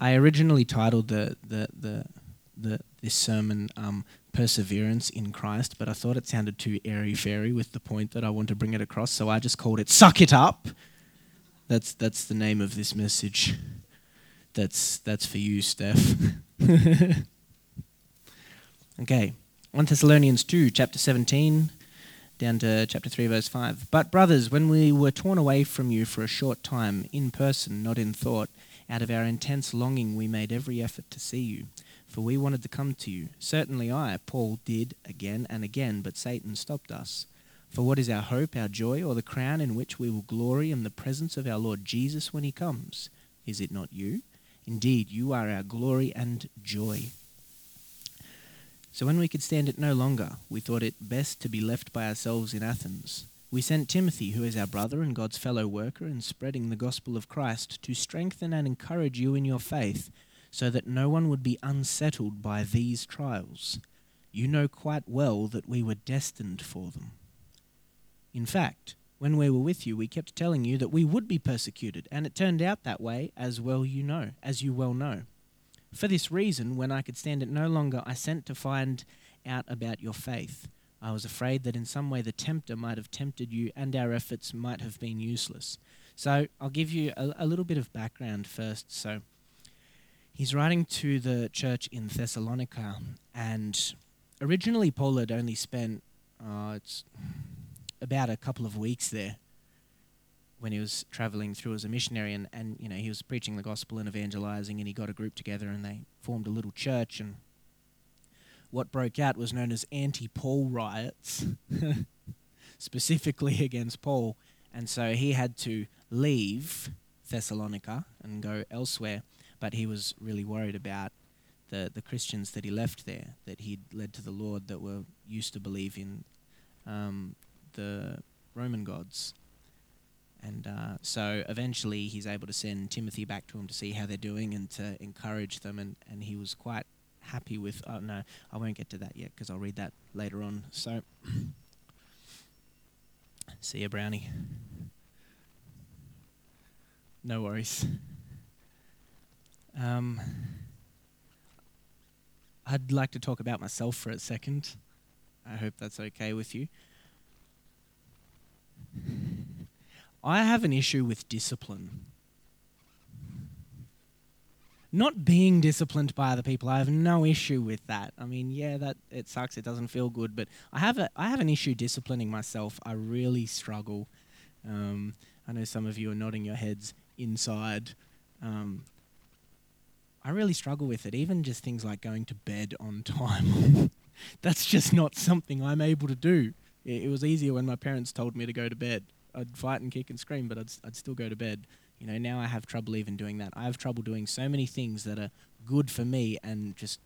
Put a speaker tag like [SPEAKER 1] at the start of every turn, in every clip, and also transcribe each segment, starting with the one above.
[SPEAKER 1] I originally titled the the the, the this sermon um, "Perseverance in Christ," but I thought it sounded too airy fairy with the point that I want to bring it across, so I just called it "Suck It Up." That's that's the name of this message. That's that's for you, Steph. okay, 1 Thessalonians 2, chapter 17, down to chapter 3, verse 5. But, brothers, when we were torn away from you for a short time, in person, not in thought, out of our intense longing, we made every effort to see you, for we wanted to come to you. Certainly I, Paul, did again and again, but Satan stopped us. For what is our hope, our joy, or the crown in which we will glory in the presence of our Lord Jesus when he comes? Is it not you? Indeed, you are our glory and joy. So when we could stand it no longer, we thought it best to be left by ourselves in Athens. We sent Timothy, who is our brother and God's fellow worker in spreading the gospel of Christ, to strengthen and encourage you in your faith, so that no one would be unsettled by these trials. You know quite well that we were destined for them. In fact, when we were with you, we kept telling you that we would be persecuted, and it turned out that way, as well you know, as you well know. For this reason, when I could stand it no longer, I sent to find out about your faith. I was afraid that in some way the tempter might have tempted you and our efforts might have been useless. So I'll give you a, a little bit of background first. So he's writing to the church in Thessalonica, and originally Paul had only spent uh, it's about a couple of weeks there when he was traveling through as a missionary and, and you know he was preaching the gospel and evangelizing and he got a group together and they formed a little church and what broke out was known as anti-paul riots specifically against paul and so he had to leave thessalonica and go elsewhere but he was really worried about the, the christians that he left there that he'd led to the lord that were used to believe in um, the roman gods and uh, so eventually he's able to send Timothy back to him to see how they're doing and to encourage them. And, and he was quite happy with, oh no, I won't get to that yet because I'll read that later on. So, see you, Brownie. No worries. Um, I'd like to talk about myself for a second. I hope that's okay with you. I have an issue with discipline. Not being disciplined by other people, I have no issue with that. I mean, yeah, that it sucks. It doesn't feel good, but I have a I have an issue disciplining myself. I really struggle. Um, I know some of you are nodding your heads inside. Um, I really struggle with it. Even just things like going to bed on time. That's just not something I'm able to do. It, it was easier when my parents told me to go to bed. I'd fight and kick and scream, but I'd, I'd still go to bed. You know, now I have trouble even doing that. I have trouble doing so many things that are good for me and just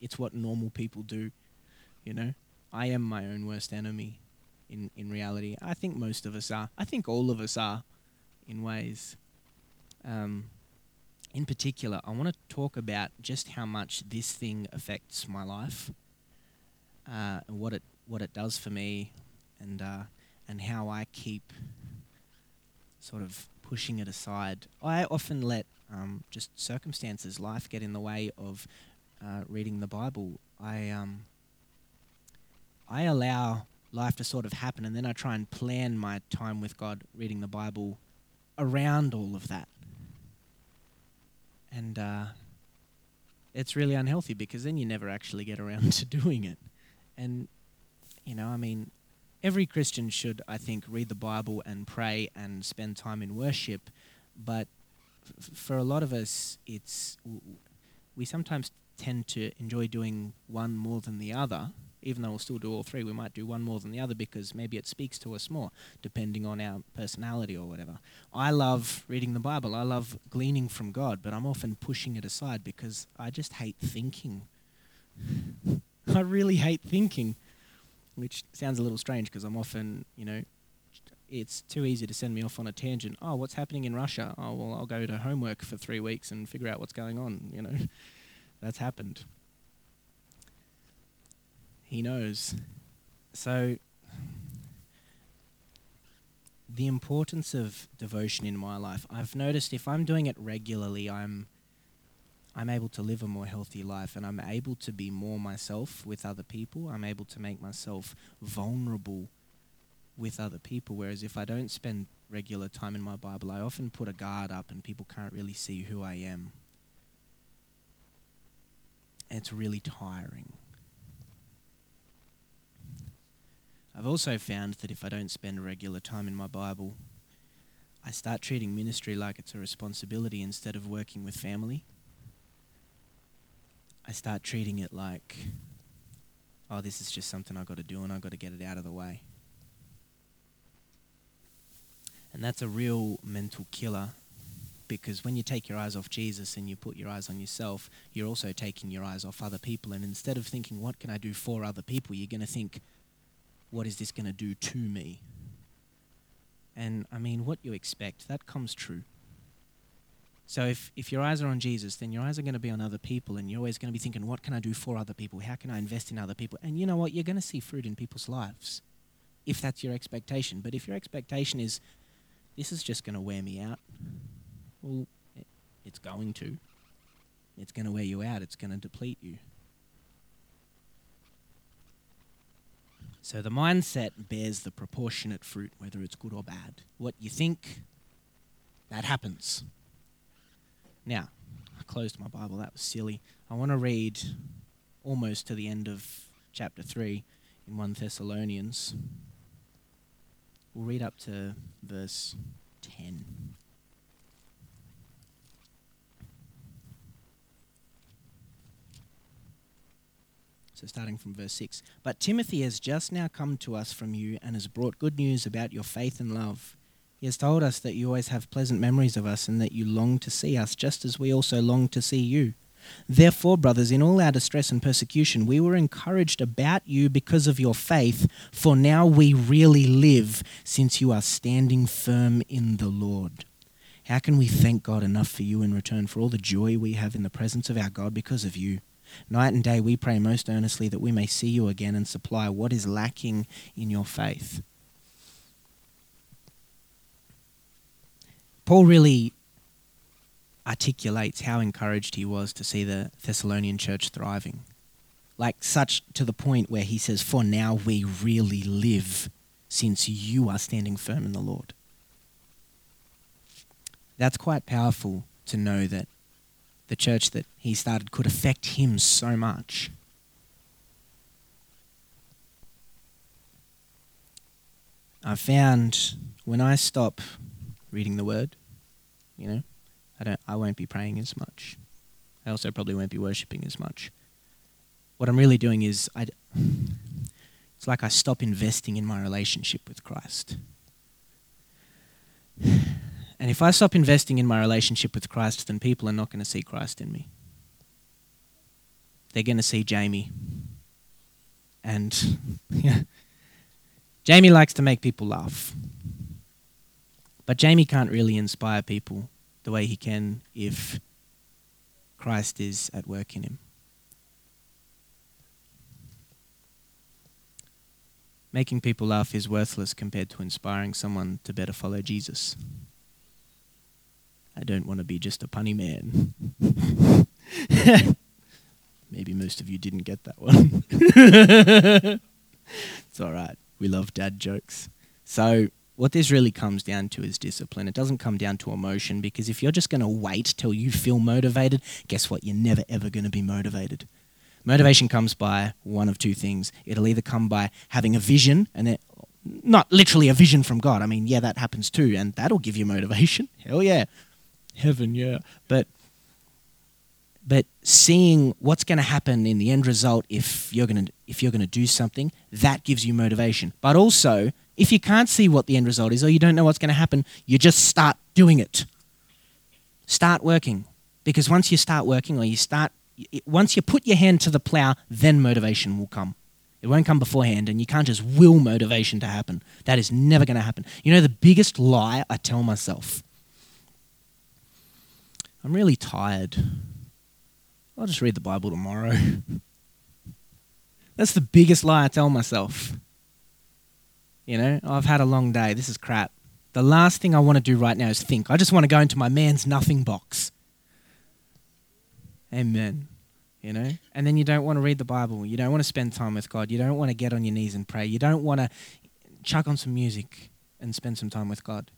[SPEAKER 1] it's what normal people do. You know, I am my own worst enemy in, in reality. I think most of us are. I think all of us are in ways. Um, in particular, I want to talk about just how much this thing affects my life, uh, and what it what it does for me, and uh, and how I keep sort of pushing it aside. I often let um, just circumstances, life get in the way of uh, reading the Bible. I um, I allow life to sort of happen, and then I try and plan my time with God, reading the Bible, around all of that. And uh, it's really unhealthy because then you never actually get around to doing it. And you know, I mean, every Christian should, I think, read the Bible and pray and spend time in worship. But f- for a lot of us, it's we sometimes tend to enjoy doing one more than the other. Even though we'll still do all three, we might do one more than the other because maybe it speaks to us more, depending on our personality or whatever. I love reading the Bible. I love gleaning from God, but I'm often pushing it aside because I just hate thinking. I really hate thinking which sounds a little strange because I'm often, you know, it's too easy to send me off on a tangent. Oh, what's happening in Russia? Oh, well, I'll go to homework for three weeks and figure out what's going on. You know, that's happened. He knows. So, the importance of devotion in my life, I've noticed if I'm doing it regularly, I'm I'm able to live a more healthy life and I'm able to be more myself with other people. I'm able to make myself vulnerable with other people. Whereas if I don't spend regular time in my Bible, I often put a guard up and people can't really see who I am. And it's really tiring. I've also found that if I don't spend regular time in my Bible, I start treating ministry like it's a responsibility instead of working with family. I start treating it like, oh, this is just something I've got to do and I've got to get it out of the way. And that's a real mental killer because when you take your eyes off Jesus and you put your eyes on yourself, you're also taking your eyes off other people. And instead of thinking, what can I do for other people, you're going to think, what is this going to do to me? And I mean, what you expect, that comes true. So if, if your eyes are on Jesus, then your eyes are going to be on other people, and you're always going to be thinking, what can I do for other people? How can I invest in other people? And you know what? You're going to see fruit in people's lives if that's your expectation. But if your expectation is, this is just going to wear me out, well, it, it's going to. It's going to wear you out, it's going to deplete you. So the mindset bears the proportionate fruit, whether it's good or bad. What you think, that happens. Now, I closed my Bible, that was silly. I want to read almost to the end of chapter 3 in 1 Thessalonians. We'll read up to verse 10. So, starting from verse 6. But Timothy has just now come to us from you and has brought good news about your faith and love. He has told us that you always have pleasant memories of us and that you long to see us, just as we also long to see you. Therefore, brothers, in all our distress and persecution, we were encouraged about you because of your faith, for now we really live, since you are standing firm in the Lord. How can we thank God enough for you in return for all the joy we have in the presence of our God because of you? Night and day we pray most earnestly that we may see you again and supply what is lacking in your faith. Paul really articulates how encouraged he was to see the Thessalonian church thriving. Like, such to the point where he says, For now we really live, since you are standing firm in the Lord. That's quite powerful to know that the church that he started could affect him so much. I found when I stop reading the word, you know, I don't I won't be praying as much. I also probably won't be worshiping as much. What I'm really doing is I it's like I stop investing in my relationship with Christ. And if I stop investing in my relationship with Christ, then people are not going to see Christ in me. They're going to see Jamie. And yeah, Jamie likes to make people laugh. But Jamie can't really inspire people the way he can if Christ is at work in him. Making people laugh is worthless compared to inspiring someone to better follow Jesus. I don't want to be just a punny man. Maybe most of you didn't get that one. it's all right. We love dad jokes. So, what this really comes down to is discipline. It doesn't come down to emotion because if you're just going to wait till you feel motivated, guess what? You're never ever going to be motivated. Motivation comes by one of two things. It'll either come by having a vision, and it, not literally a vision from God. I mean, yeah, that happens too, and that'll give you motivation. Hell yeah heaven, yeah. But but seeing what's going to happen in the end result if you're going to if you're going to do something, that gives you motivation. But also, if you can't see what the end result is or you don't know what's going to happen, you just start doing it. Start working because once you start working or you start once you put your hand to the plow, then motivation will come. It won't come beforehand, and you can't just will motivation to happen. That is never going to happen. You know, the biggest lie I tell myself I'm really tired. I'll just read the Bible tomorrow. That's the biggest lie I tell myself. You know, I've had a long day. This is crap. The last thing I want to do right now is think. I just want to go into my man's nothing box. Amen. You know? And then you don't want to read the Bible. You don't want to spend time with God. You don't want to get on your knees and pray. You don't want to chuck on some music and spend some time with God.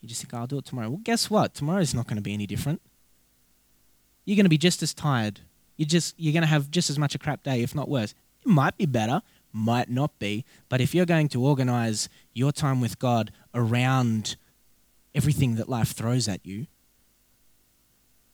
[SPEAKER 1] You just think, oh, I'll do it tomorrow. Well, guess what? Tomorrow's not going to be any different. You're going to be just as tired. You just you're going to have just as much a crap day, if not worse. It might be better, might not be. But if you're going to organize your time with God around everything that life throws at you,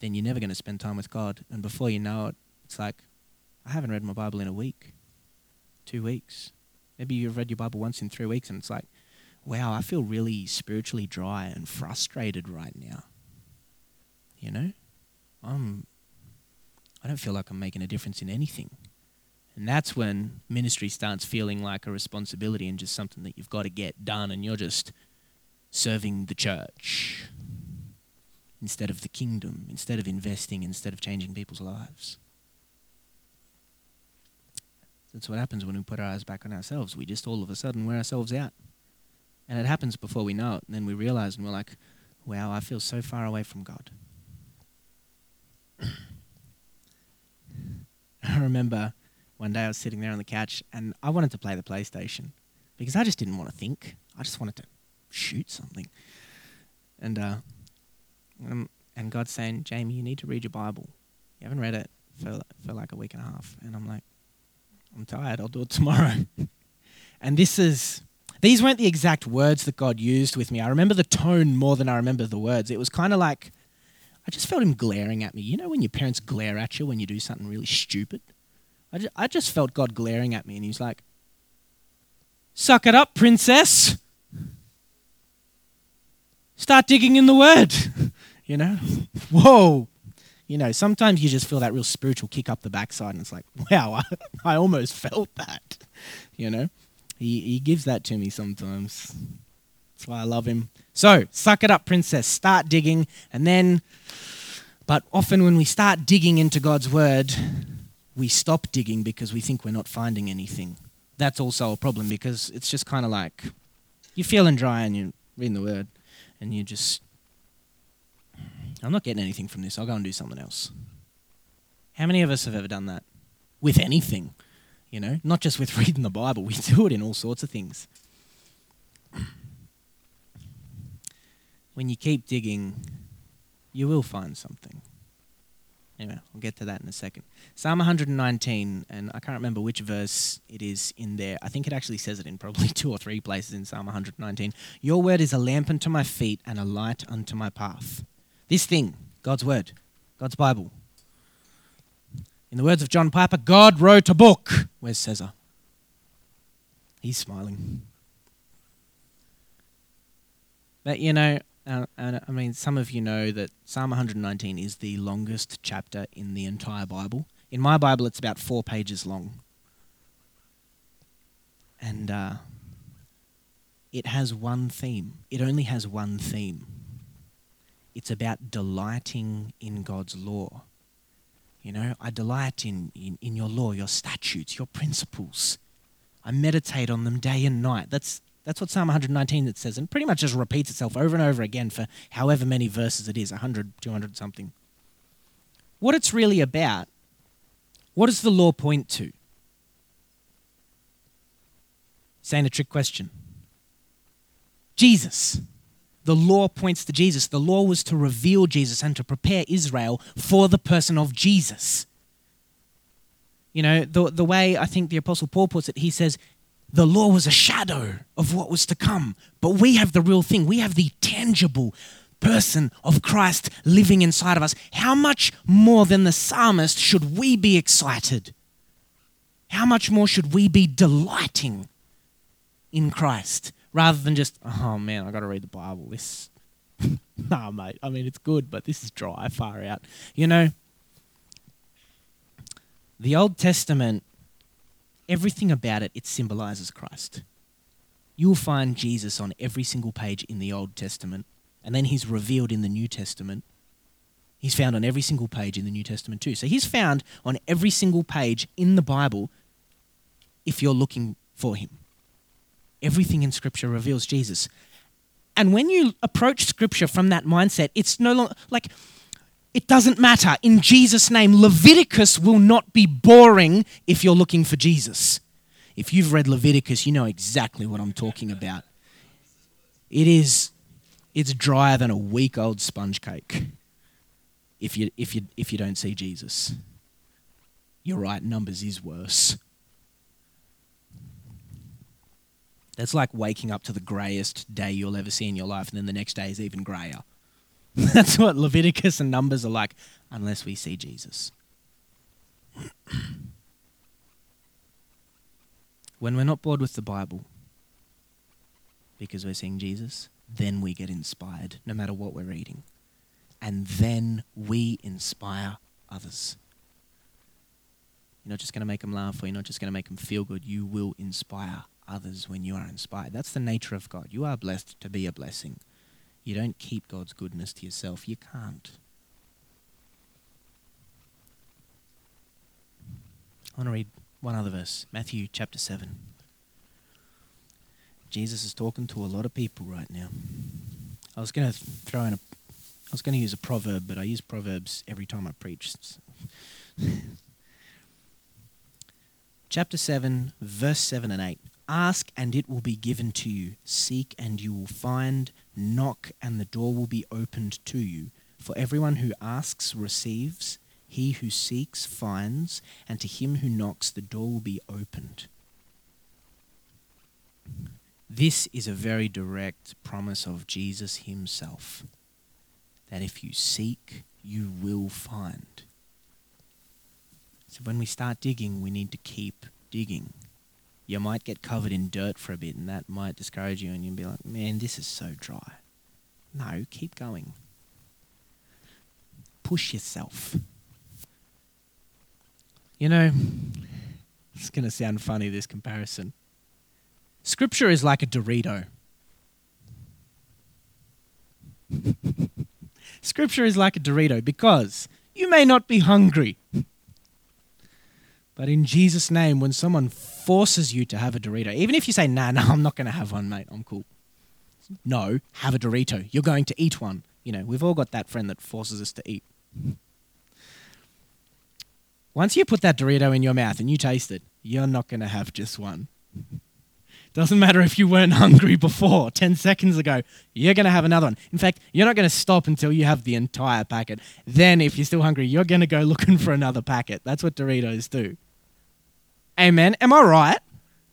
[SPEAKER 1] then you're never going to spend time with God. And before you know it, it's like, I haven't read my Bible in a week, two weeks. Maybe you've read your Bible once in three weeks, and it's like, wow, I feel really spiritually dry and frustrated right now. You know? I'm, I don't feel like I'm making a difference in anything. And that's when ministry starts feeling like a responsibility and just something that you've got to get done, and you're just serving the church instead of the kingdom, instead of investing, instead of changing people's lives. That's what happens when we put our eyes back on ourselves. We just all of a sudden wear ourselves out. And it happens before we know it. And then we realize and we're like, wow, I feel so far away from God. I remember one day I was sitting there on the couch and I wanted to play the PlayStation because I just didn't want to think. I just wanted to shoot something. And uh, um, and God's saying, Jamie, you need to read your Bible. You haven't read it for for like a week and a half. And I'm like, I'm tired. I'll do it tomorrow. and this is these weren't the exact words that God used with me. I remember the tone more than I remember the words. It was kind of like I just felt him glaring at me. You know when your parents glare at you when you do something really stupid? I just, I just felt God glaring at me, and he's like, Suck it up, princess. Start digging in the word. you know? Whoa. You know, sometimes you just feel that real spiritual kick up the backside, and it's like, wow, I, I almost felt that. You know? He, he gives that to me sometimes. That's why I love him. So, suck it up, princess. Start digging, and then, but often when we start digging into God's word, we stop digging because we think we're not finding anything. That's also a problem because it's just kind of like you're feeling dry and you're reading the word, and you just I'm not getting anything from this. I'll go and do something else. How many of us have ever done that? With anything, you know, not just with reading the Bible, we do it in all sorts of things. When you keep digging, you will find something. Anyway, we'll get to that in a second. Psalm 119, and I can't remember which verse it is in there. I think it actually says it in probably two or three places in Psalm 119. Your word is a lamp unto my feet and a light unto my path. This thing, God's Word, God's Bible. In the words of John Piper, God wrote a book. Where's Caesar? He's smiling. But you know, uh, and I mean, some of you know that Psalm 119 is the longest chapter in the entire Bible. In my Bible, it's about four pages long. And uh, it has one theme. It only has one theme. It's about delighting in God's law. You know, I delight in, in, in your law, your statutes, your principles. I meditate on them day and night. That's, that's what Psalm 119 that says, and pretty much just repeats itself over and over again for however many verses it is 100, 200 something. What it's really about, what does the law point to? Saying a trick question. Jesus. The law points to Jesus. The law was to reveal Jesus and to prepare Israel for the person of Jesus. You know, the, the way I think the Apostle Paul puts it, he says, the law was a shadow of what was to come, but we have the real thing. We have the tangible person of Christ living inside of us. How much more than the psalmist should we be excited? How much more should we be delighting in Christ? rather than just, oh man, I got to read the Bible. This, nah, mate. I mean, it's good, but this is dry, far out. You know, the Old Testament, everything about it, it symbolizes Christ. You'll find Jesus on every single page in the Old Testament, and then he's revealed in the New Testament. He's found on every single page in the New Testament too. So he's found on every single page in the Bible if you're looking for him. Everything in Scripture reveals Jesus. And when you approach Scripture from that mindset, it's no longer like It doesn't matter. In Jesus' name, Leviticus will not be boring if you're looking for Jesus. If you've read Leviticus, you know exactly what I'm talking about. It is it's drier than a week old sponge cake if you if you if you don't see Jesus. You're right, numbers is worse. That's like waking up to the greyest day you'll ever see in your life, and then the next day is even greyer. That's what Leviticus and Numbers are like, unless we see Jesus. when we're not bored with the Bible because we're seeing Jesus, then we get inspired, no matter what we're reading. And then we inspire others. You're not just going to make them laugh or you're not just going to make them feel good. You will inspire others when you are inspired. That's the nature of God. You are blessed to be a blessing. You don't keep God's goodness to yourself. You can't. I want to read one other verse Matthew chapter 7. Jesus is talking to a lot of people right now. I was going to throw in a I was going to use a proverb, but I use proverbs every time I preach. Chapter 7, verse 7 and 8. Ask and it will be given to you. Seek and you will find. Knock and the door will be opened to you. For everyone who asks receives, he who seeks finds, and to him who knocks the door will be opened. This is a very direct promise of Jesus himself that if you seek, you will find. So when we start digging, we need to keep digging you might get covered in dirt for a bit and that might discourage you and you'll be like, man, this is so dry. No, keep going. Push yourself. You know, it's going to sound funny, this comparison. Scripture is like a Dorito. Scripture is like a Dorito because you may not be hungry. But in Jesus' name, when someone forces you to have a Dorito, even if you say, nah, nah, I'm not going to have one, mate, I'm cool. No, have a Dorito. You're going to eat one. You know, we've all got that friend that forces us to eat. Once you put that Dorito in your mouth and you taste it, you're not going to have just one. Doesn't matter if you weren't hungry before, 10 seconds ago, you're going to have another one. In fact, you're not going to stop until you have the entire packet. Then, if you're still hungry, you're going to go looking for another packet. That's what Doritos do. Amen. Am I right?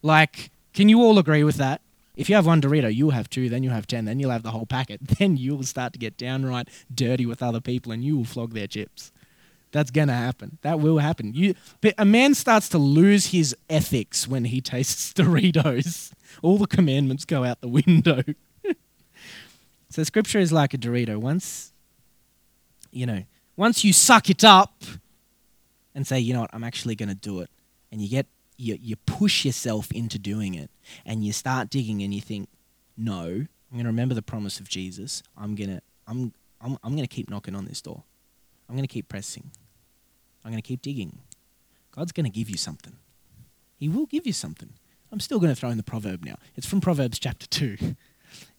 [SPEAKER 1] Like, can you all agree with that? If you have one Dorito, you'll have two, then you'll have 10, then you'll have the whole packet. Then you'll start to get downright dirty with other people and you will flog their chips. That's going to happen. That will happen. You, but a man starts to lose his ethics when he tastes Doritos. All the commandments go out the window. so scripture is like a Dorito. Once, you know, once you suck it up and say, you know what, I'm actually going to do it, and you get you, you push yourself into doing it and you start digging and you think, no, I'm going to remember the promise of Jesus. I'm going to, I'm, I'm, I'm going to keep knocking on this door. I'm going to keep pressing. I'm going to keep digging. God's going to give you something. He will give you something. I'm still going to throw in the proverb now. It's from Proverbs chapter 2.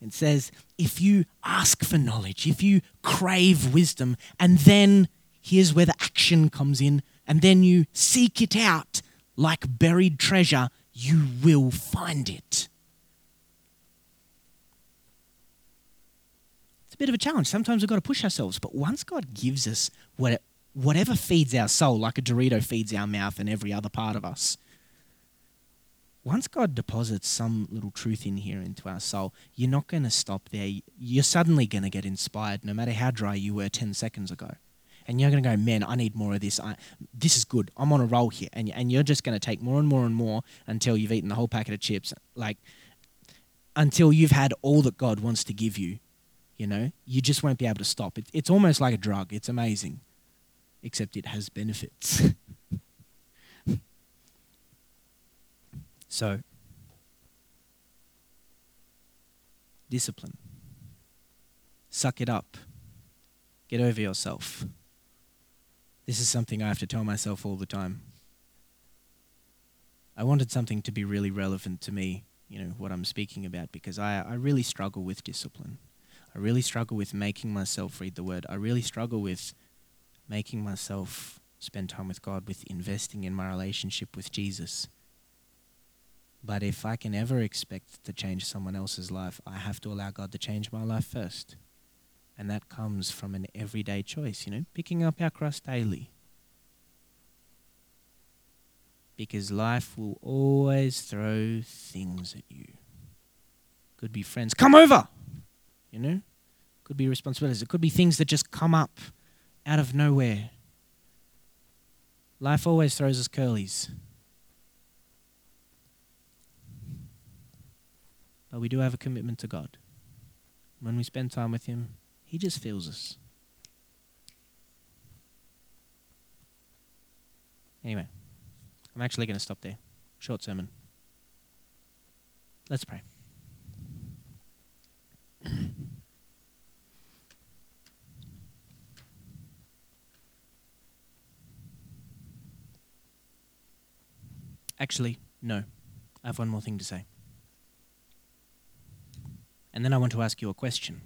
[SPEAKER 1] It says, If you ask for knowledge, if you crave wisdom, and then here's where the action comes in, and then you seek it out, like buried treasure, you will find it. It's a bit of a challenge. Sometimes we've got to push ourselves, but once God gives us what, whatever feeds our soul, like a Dorito feeds our mouth and every other part of us, once God deposits some little truth in here into our soul, you're not going to stop there. You're suddenly going to get inspired, no matter how dry you were 10 seconds ago and you're going to go, man, I need more of this. I, this is good. I'm on a roll here. And, and you're just going to take more and more and more until you've eaten the whole packet of chips. Like, until you've had all that God wants to give you, you know, you just won't be able to stop. It, it's almost like a drug. It's amazing, except it has benefits. so, discipline. Suck it up. Get over yourself. This is something I have to tell myself all the time. I wanted something to be really relevant to me, you know, what I'm speaking about, because I, I really struggle with discipline. I really struggle with making myself read the word. I really struggle with making myself spend time with God, with investing in my relationship with Jesus. But if I can ever expect to change someone else's life, I have to allow God to change my life first. And that comes from an everyday choice, you know, picking up our cross daily. Because life will always throw things at you. Could be friends, come over, you know? Could be responsibilities. It could be things that just come up out of nowhere. Life always throws us curlies. But we do have a commitment to God. When we spend time with Him, He just fills us. Anyway, I'm actually going to stop there. Short sermon. Let's pray. Actually, no. I have one more thing to say. And then I want to ask you a question,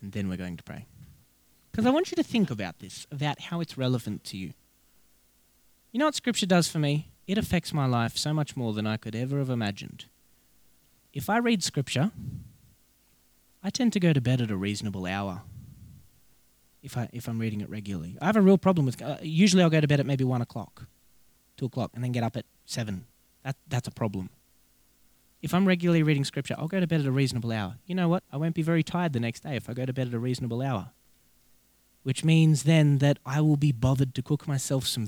[SPEAKER 1] and then we're going to pray. Because I want you to think about this, about how it's relevant to you. You know what Scripture does for me? It affects my life so much more than I could ever have imagined. If I read Scripture, I tend to go to bed at a reasonable hour. If I if I'm reading it regularly, I have a real problem with. Uh, usually, I'll go to bed at maybe one o'clock, two o'clock, and then get up at seven. That that's a problem. If I'm regularly reading Scripture, I'll go to bed at a reasonable hour. You know what? I won't be very tired the next day if I go to bed at a reasonable hour. Which means then that I will be bothered to cook myself some